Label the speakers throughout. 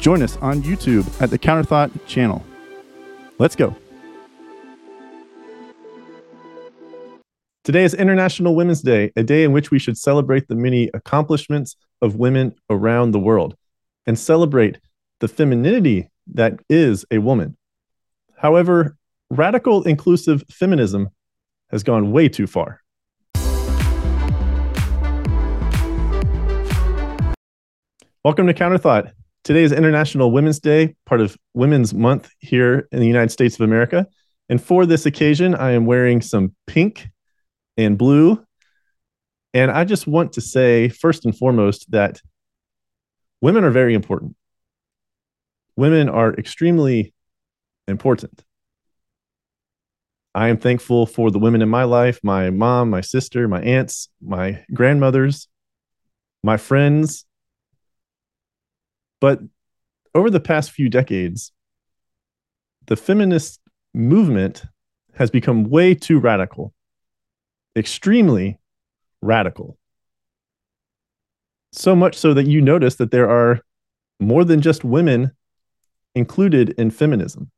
Speaker 1: join us on YouTube at the Counterthought channel. Let's go. Today is International Women's Day, a day in which we should celebrate the many accomplishments of women around the world and celebrate the femininity that is a woman. However, radical inclusive feminism has gone way too far. Welcome to Counterthought. Today is International Women's Day, part of Women's Month here in the United States of America. And for this occasion, I am wearing some pink and blue. And I just want to say, first and foremost, that women are very important. Women are extremely important. I am thankful for the women in my life my mom, my sister, my aunts, my grandmothers, my friends, but over the past few decades, the feminist movement has become way too radical, extremely radical. So much so that you notice that there are more than just women included in feminism.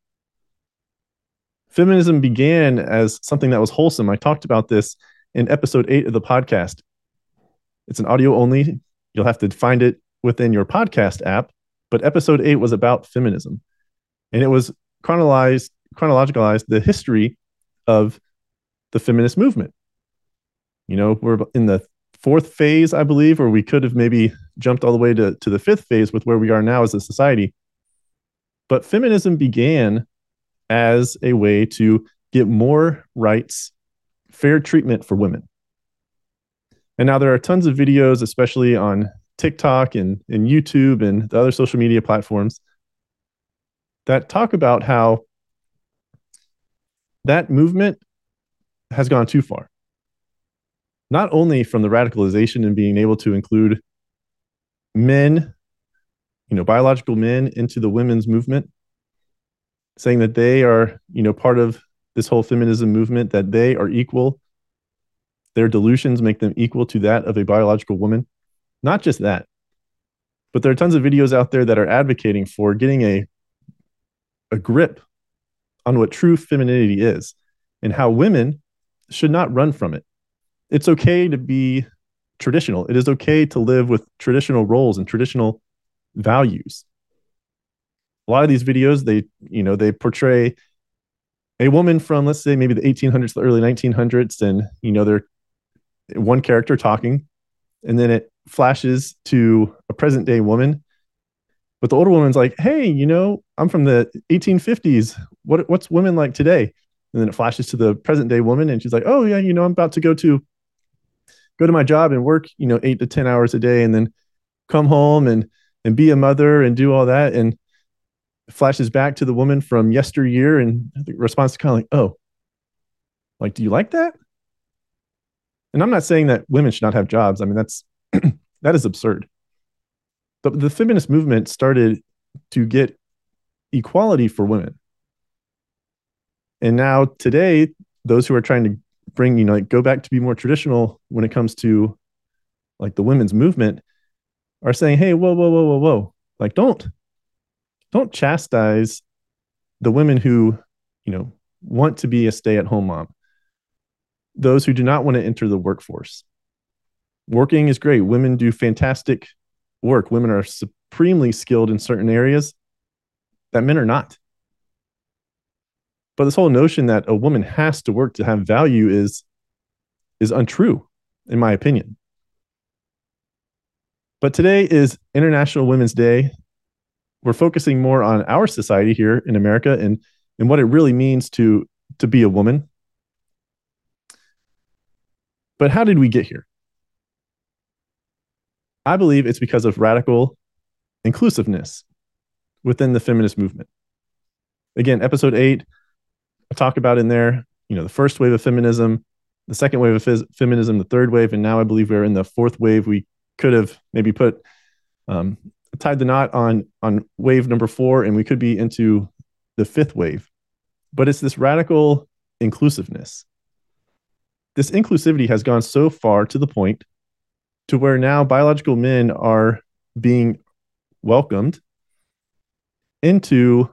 Speaker 1: Feminism began as something that was wholesome. I talked about this in episode eight of the podcast. It's an audio only. You'll have to find it within your podcast app, but episode eight was about feminism. And it was chronologized, chronologicalized the history of the feminist movement. You know, we're in the fourth phase, I believe, or we could have maybe jumped all the way to, to the fifth phase with where we are now as a society. But feminism began as a way to get more rights, fair treatment for women. And now there are tons of videos, especially on TikTok and, and YouTube and the other social media platforms that talk about how that movement has gone too far. Not only from the radicalization and being able to include men, you know, biological men into the women's movement, saying that they are, you know, part of this whole feminism movement, that they are equal. Their delusions make them equal to that of a biological woman. Not just that, but there are tons of videos out there that are advocating for getting a a grip on what true femininity is and how women should not run from it. It's okay to be traditional. It is okay to live with traditional roles and traditional values. A lot of these videos, they, you know, they portray a woman from, let's say, maybe the 1800s, the early 1900s, and, you know, they're one character talking, and then it flashes to a present day woman but the older woman's like hey you know i'm from the 1850s what what's women like today? And then it flashes to the present day woman and she's like oh yeah you know i'm about to go to go to my job and work you know 8 to 10 hours a day and then come home and and be a mother and do all that. And flashes back to the woman from yesteryear and the response kind of like oh like do you like that? And i'm not saying that women should not have jobs. I mean that's that is absurd. But the feminist movement started to get equality for women. And now today, those who are trying to bring, you know, like go back to be more traditional when it comes to like the women's movement are saying, hey, whoa, whoa, whoa, whoa, whoa. Like, don't, don't chastise the women who, you know, want to be a stay at home mom, those who do not want to enter the workforce working is great. Women do fantastic work. Women are supremely skilled in certain areas that men are not. But this whole notion that a woman has to work to have value is is untrue, in my opinion. But today is International Women's Day. We're focusing more on our society here in America and, and what it really means to, to be a woman. But how did we get here? I believe it's because of radical inclusiveness. within the feminist movement. Again, episode eight, I talk about in there, you know, the first wave of feminism, the second wave of feminism, the third wave, and now I believe we're in the fourth wave. We could have maybe put um, tied the knot on on wave number four, and we could be into the fifth wave. But it's this radical inclusiveness. This inclusivity has gone so far to the point to where now biological men are being welcomed into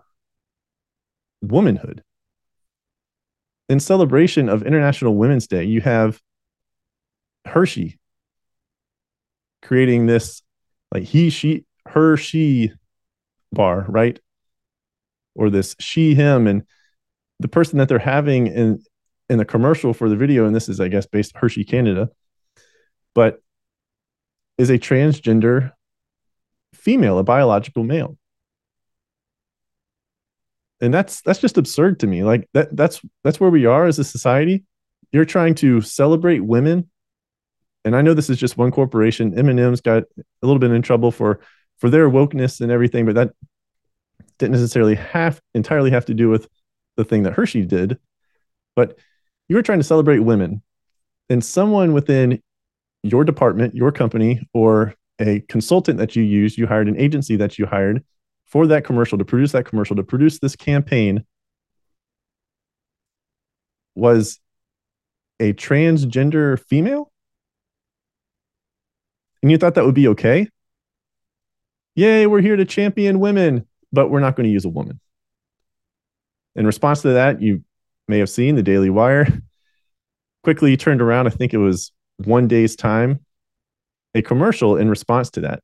Speaker 1: womanhood. In celebration of International Women's Day, you have Hershey creating this like he, she, her, she bar, right? Or this she, him, and the person that they're having in in the commercial for the video, and this is, I guess, based Hershey, Canada, but is a transgender female, a biological male. And that's that's just absurd to me. Like that that's that's where we are as a society. You're trying to celebrate women. And I know this is just one corporation. M&M's got a little bit in trouble for for their wokeness and everything, but that didn't necessarily have entirely have to do with the thing that Hershey did. But you were trying to celebrate women. And someone within your department, your company, or a consultant that you used, you hired an agency that you hired for that commercial to produce that commercial to produce this campaign was a transgender female? And you thought that would be okay? Yay we're here to champion women but we're not going to use a woman. In response to that you may have seen the daily wire quickly turned around. I think it was one day's time a commercial in response to that.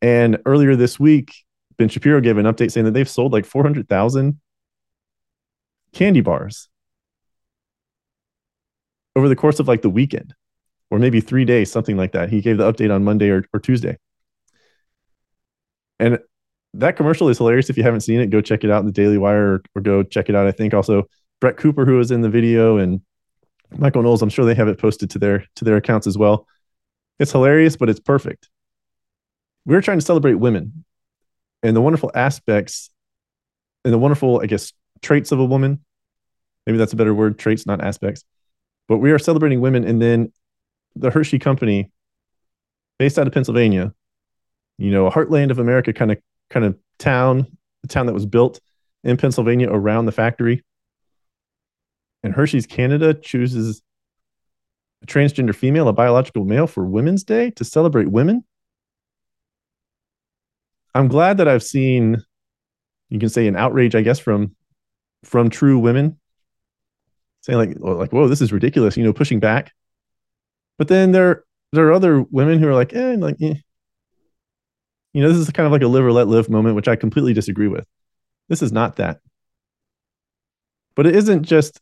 Speaker 1: And earlier this week, Ben Shapiro gave an update saying that they've sold like 400,000 candy bars over the course of like the weekend or maybe three days, something like that. He gave the update on Monday or, or Tuesday. And that commercial is hilarious. If you haven't seen it, go check it out in the Daily Wire or, or go check it out. I think also Brett Cooper, who was in the video, and Michael Knowles, I'm sure they have it posted to their to their accounts as well. It's hilarious, but it's perfect. We're trying to celebrate women and the wonderful aspects and the wonderful, I guess, traits of a woman. Maybe that's a better word, traits, not aspects. But we are celebrating women. And then the Hershey Company, based out of Pennsylvania, you know, a heartland of America kind of kind of town, a town that was built in Pennsylvania around the factory. And Hershey's Canada chooses a transgender female, a biological male for Women's Day to celebrate women. I'm glad that I've seen, you can say, an outrage, I guess, from from true women saying like, like, whoa, this is ridiculous, you know, pushing back. But then there there are other women who are like, eh, like, eh. you know, this is kind of like a live or let live moment, which I completely disagree with. This is not that. But it isn't just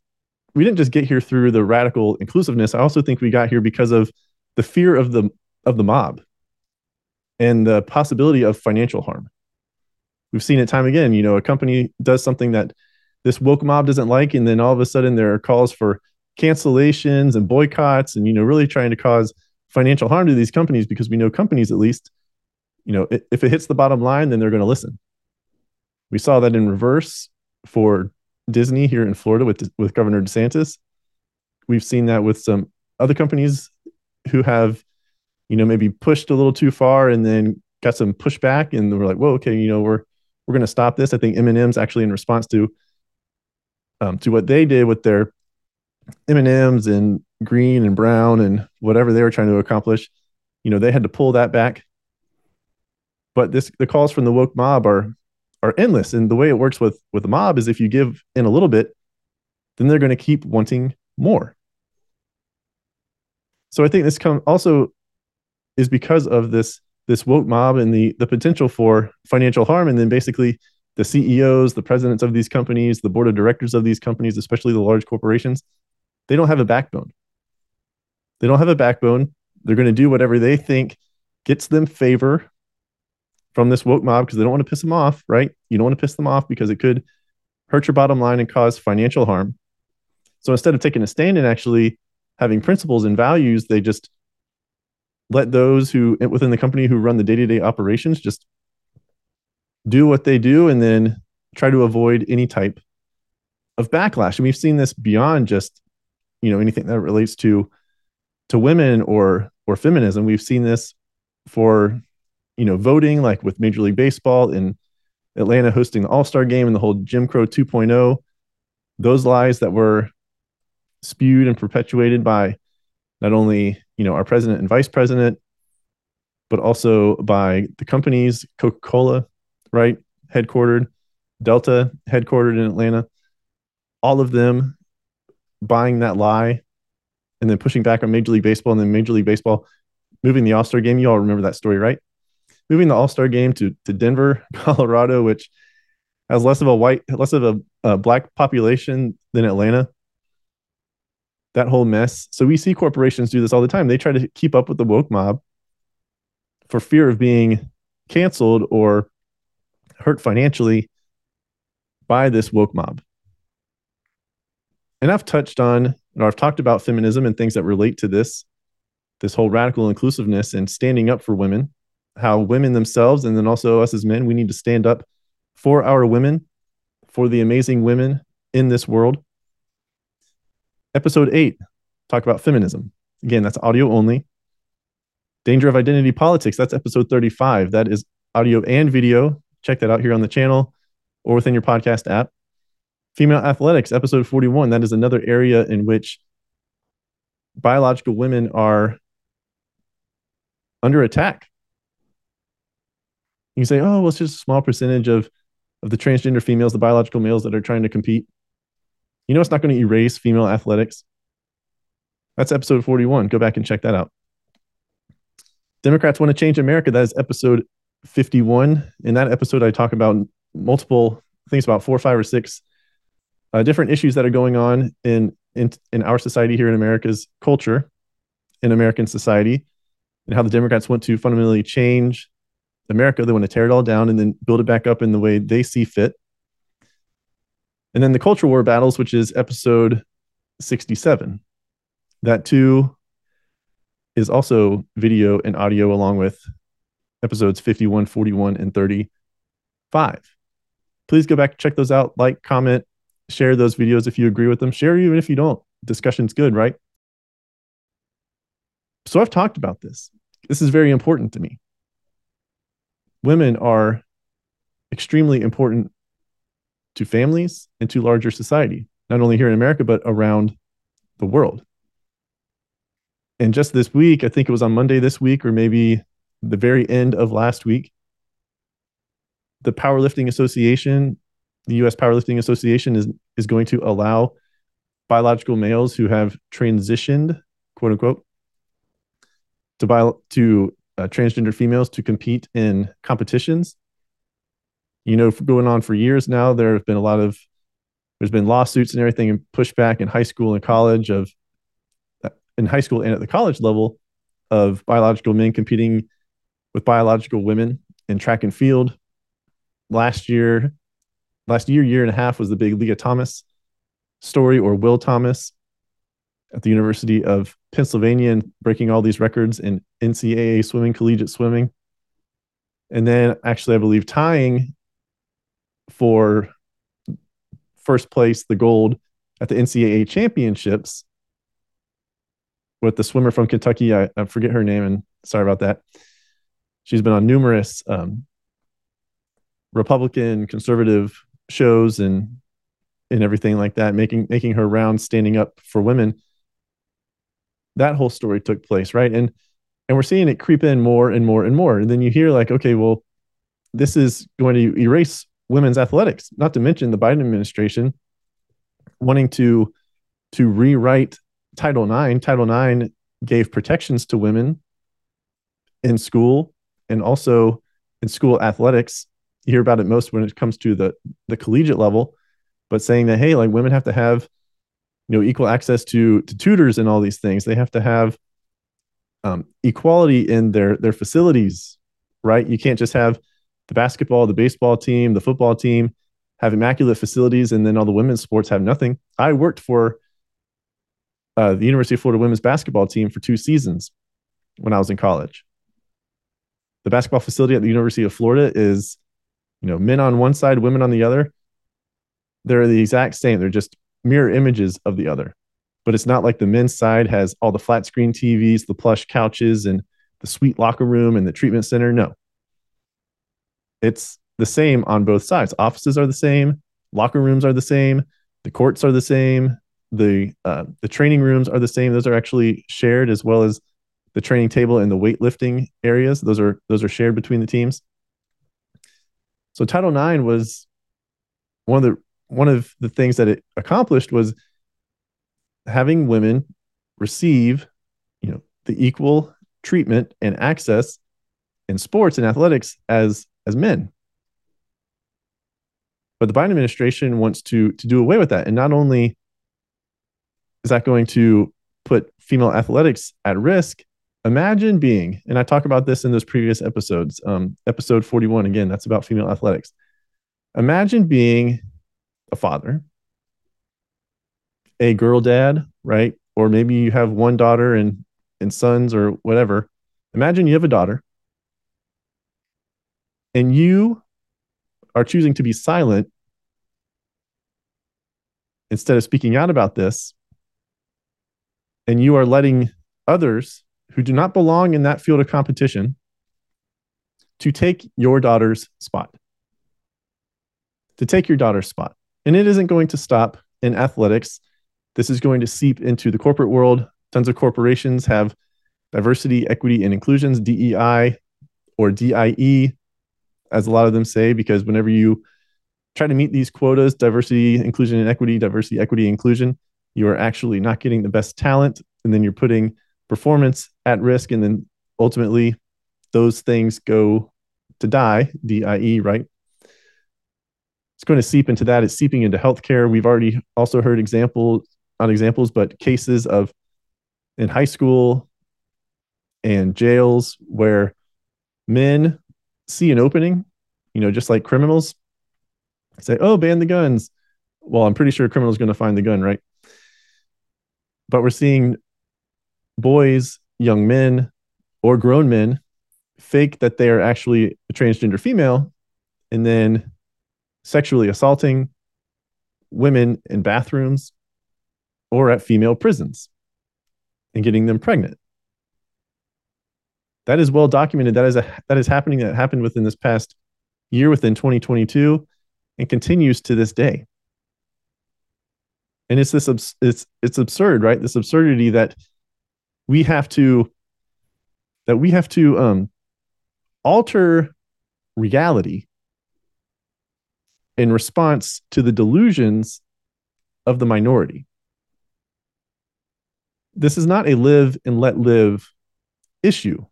Speaker 1: we didn't just get here through the radical inclusiveness. I also think we got here because of the fear of the of the mob and the possibility of financial harm. We've seen it time again. You know, a company does something that this woke mob doesn't like, and then all of a sudden there are calls for cancellations and boycotts, and you know, really trying to cause financial harm to these companies because we know companies at least, you know, if it hits the bottom line, then they're going to listen. We saw that in reverse for Disney here in Florida with with Governor DeSantis. We've seen that with some other companies who have, you know, maybe pushed a little too far and then got some pushback, and we're like, "Whoa, okay, you know, we're we're going to stop this." I think M&M's actually in response to um, to what they did with their M&M's and green and brown and whatever they were trying to accomplish, you know, they had to pull that back. But this the calls from the woke mob are are endless. And the way it works with with the mob is if you give in a little bit, then they're going to keep wanting more. So I think this come also is because of this this woke mob and the the potential for financial harm, and then basically the CEOs, the presidents of these companies, the board of directors of these companies, especially the large corporations, they don't have a backbone. They don't have a backbone. They're going to do whatever they think gets them favor from this woke mob because they don't want to piss them off, right? You don't want to piss them off because it could hurt your bottom line and cause financial harm. So instead of taking a stand and actually having principles and values, they just let those who eh, within the company who run the day-to-day operations just do what they do and then try to avoid any type of backlash. And we've seen this beyond just, you know, anything that relates to to women or or feminism. We've seen this for, you know, voting, like with Major League Baseball in Atlanta hosting the All-Star game and the whole Jim Crow 2.0. Those lies that were spewed and perpetuated by not only, you know, our president and vice president, but also by the companies, Coca-Cola, right? Headquartered, Delta, headquartered in Atlanta. All of them buying that lie and then pushing back on Major League Baseball and then Major League Baseball moving the All Star game. You all remember that story, right? Moving the All Star game to, to Denver, Colorado, which has less of a white, less of a, a black population than Atlanta. That whole mess. So we see corporations do this all the time. They try to keep up with the woke mob for fear of being canceled or hurt financially by this woke mob. And I've touched on, or I've talked about feminism and things that relate to this, this whole radical inclusiveness and standing up for women, how women themselves, and then also us as men, we need to stand up for our women, for the amazing women in this world. Episode eight, talk about feminism. Again, that's audio only. Danger of Identity Politics, that's episode 35. That is audio and video. Check that out here on the channel or within your podcast app. Female Athletics, episode 41. That is another area in which biological women are under attack. You say, oh, well, it's just a small percentage of, of the transgender females, the biological males that are trying to compete. You know, it's not going to erase female athletics. That's episode 41. Go back and check that out. Democrats want to change America. That is episode 51. In that episode, I talk about multiple things about four, five, or six uh, different issues that are going on in, in in our society here in America's culture, in American society, and how the Democrats want to fundamentally change America. They want to tear it all down and then build it back up in the way they see fit. And then the culture war battles, which is episode 67. That too is also video and audio along with episodes 51, 41, and 35. Please go back, check those out, like, comment, share those videos if you agree with them. Share even if you don't. Discussion's good, right? So I've talked about this. This is very important to me. Women are extremely important to families and to larger society, not only here in America, but around the world. And just this week, I think it was on Monday this week, or maybe the very end of last week, the Powerlifting Association, the U.S. Powerlifting Association, is is going to allow biological males who have transitioned, quote unquote, to bio, to uh, transgender females to compete in competitions. You know, going on for years now, there have been a lot of there's been lawsuits and everything and pushback in high school and college of in high school and at the college level of biological men competing with biological women in track and field. Last year, last year, year and a half was the big Lia Thomas story or Will Thomas at the University of Pennsylvania and breaking all these records in NCAA swimming, collegiate swimming. And then actually, I believe tying for first place, the gold at the NCAA championships with the swimmer from Kentucky. I, I, forget her name, and sorry about that. She's been on numerous um, Republican conservative shows and and everything like that, making making her rounds, standing up for women. That whole story took place, right? And and we're seeing it creep in more and more and more. And then you hear like, okay, well, this is going to erase women's athletics. Not to mention the Biden administration wanting to to rewrite Title IX, Title IX gave protections to women in school and also in school athletics. You hear about it most when it comes to the the collegiate level, but saying that hey, like women have to have you know equal access to to tutors and all these things. They have to have um, equality in their their facilities, right? You can't just have the basketball, the baseball team, the football team have immaculate facilities, and then all the women's sports have nothing. I worked for uh, the University of Florida women's basketball team for two seasons when I was in college. The basketball facility at the University of Florida is you know, men on one side, women on the other, they're the exact same. They're just mirror images of the other. But it's not like the men's side has all the flat screen TVs, the plush couches, and the sweet locker room and the treatment center. No. It's the same on both sides. Offices are the same, locker rooms are the same, the courts are the same, the uh, the training rooms are the same. Those are actually shared as well as the training table and the weightlifting areas. Those are those are shared between the teams. So Title IX was one of the one of the things that it accomplished was having women receive, you know, the equal treatment and access in sports and athletics as as men. But the Biden administration wants to to do away with that, and not only is that going to put female athletics at risk, imagine being, and I talk about this in those previous episodes, um, episode 41, again, that's about female athletics. Imagine being a father, a girl dad, right? Or maybe you have one daughter and, and sons or whatever. Imagine you have a daughter and you are choosing to be silent instead of speaking out about this. And you are letting others who do not belong in that field of competition to take your daughter's spot. To take your daughter's spot. And it isn't going to stop in athletics. This is going to seep into the corporate world. Tons of corporations have diversity, equity, and inclusions, DEI or DIE, as a lot of them say, because whenever you try to meet these quotas, diversity, inclusion, and equity, diversity, equity, inclusion, you are actually not getting the best talent. And then you're putting performance at risk. And then ultimately, those things go to die, DIE, right? It's going to seep into that. It's seeping into healthcare. We've already also heard examples, not examples, but cases of in high school and jails where men see an opening, you know, just like criminals say, oh, ban the guns. Well, I'm pretty sure a criminal is going to find the gun, right? But we're seeing boys, young men, or grown men fake that they are actually a transgender female and then sexually assaulting women in bathrooms or at female prisons and getting them pregnant. That is well documented. That is a that is happening. That happened within this past year, within 2022, and continues to this day. And it's this it's it's absurd, right? This absurdity that we have to that we have to um, alter reality in response to the delusions of the minority. This is not a live and let live issue.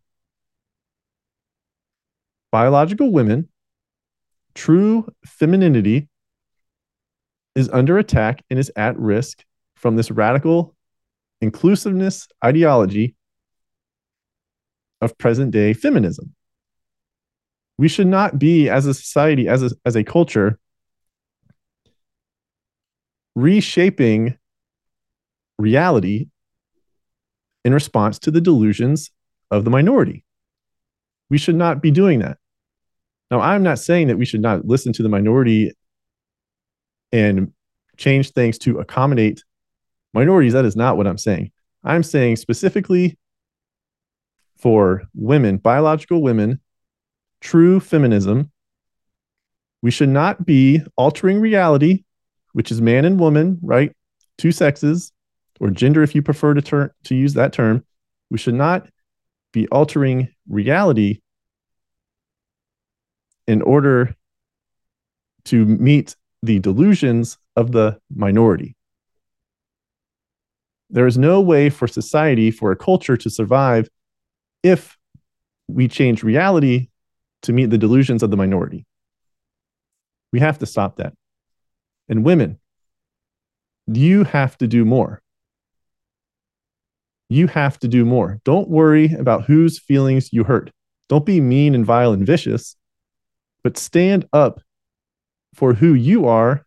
Speaker 1: Biological women, true femininity is under attack and is at risk from this radical inclusiveness ideology of present day feminism. We should not be, as a society, as a, as a culture, reshaping reality in response to the delusions of the minority. We should not be doing that. Now, I'm not saying that we should not listen to the minority and change things to accommodate minorities. That is not what I'm saying. I'm saying specifically for women, biological women, true feminism, we should not be altering reality, which is man and woman, right? Two sexes, or gender if you prefer to turn to use that term. We should not be altering reality in order to meet the delusions of the minority. There is no way for society, for a culture to survive if we change reality to meet the delusions of the minority. We have to stop that. And women, you have to do more. You have to do more. Don't worry about whose feelings you hurt. Don't be mean and vile and vicious, but stand up for who you are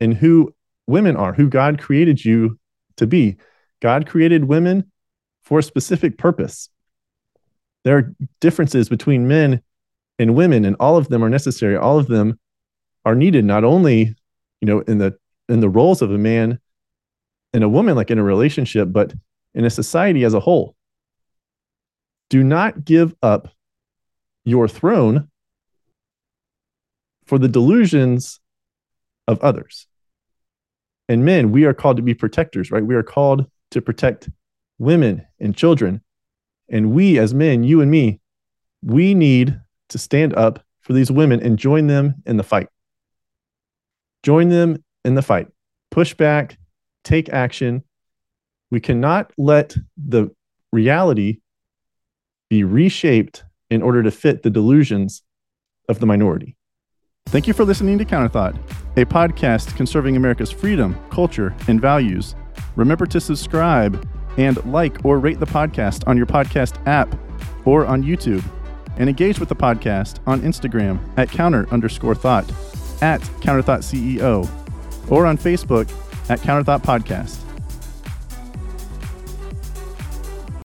Speaker 1: and who women are, who God created you to be. God created women for a specific purpose. There are differences between men and women, and all of them are necessary. All of them are needed, not only, you know, in the in the roles of a man and a woman, like in a relationship, but in a society as a whole. Do not give up your throne for the delusions of others. And men, we are called to be protectors, right? We are called to protect women and children. And we, as men, you and me, we need to stand up for these women and join them in the fight. Join them in the fight. Push back, take action. We cannot let the reality be reshaped in order to fit the delusions of the minority.
Speaker 2: Thank you for listening to Counterthought, a podcast conserving America's freedom, culture, and values. Remember to subscribe and like or rate the podcast on your podcast app or on YouTube, and engage with the podcast on Instagram at counter underscore thought, at counterthought CEO, or on Facebook at Counterthought Podcast.